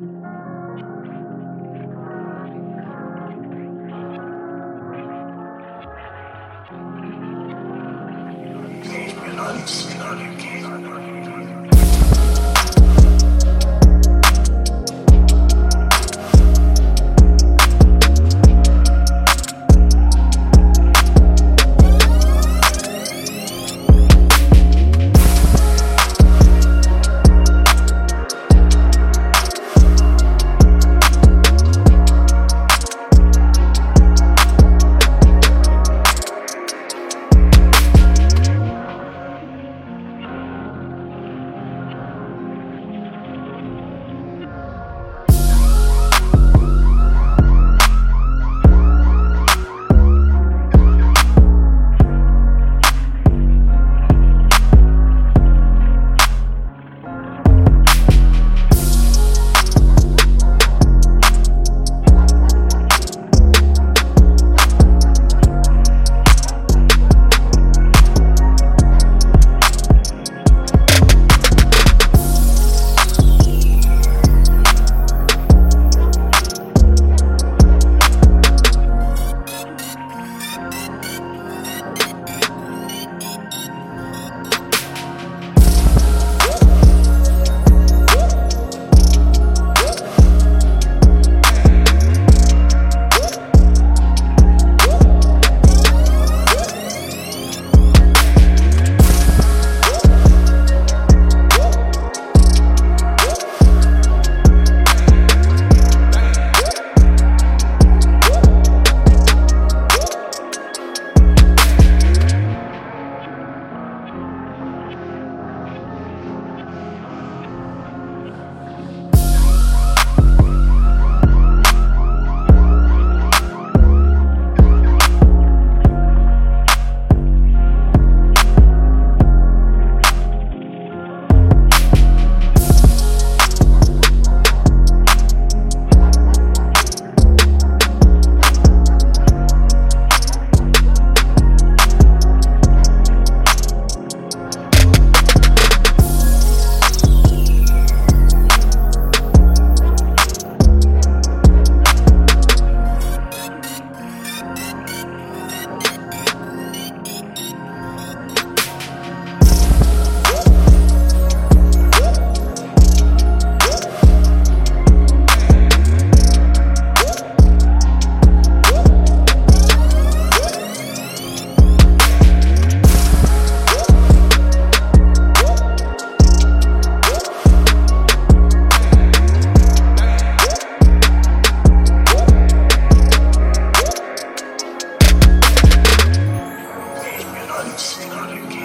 Engagement unseen. God's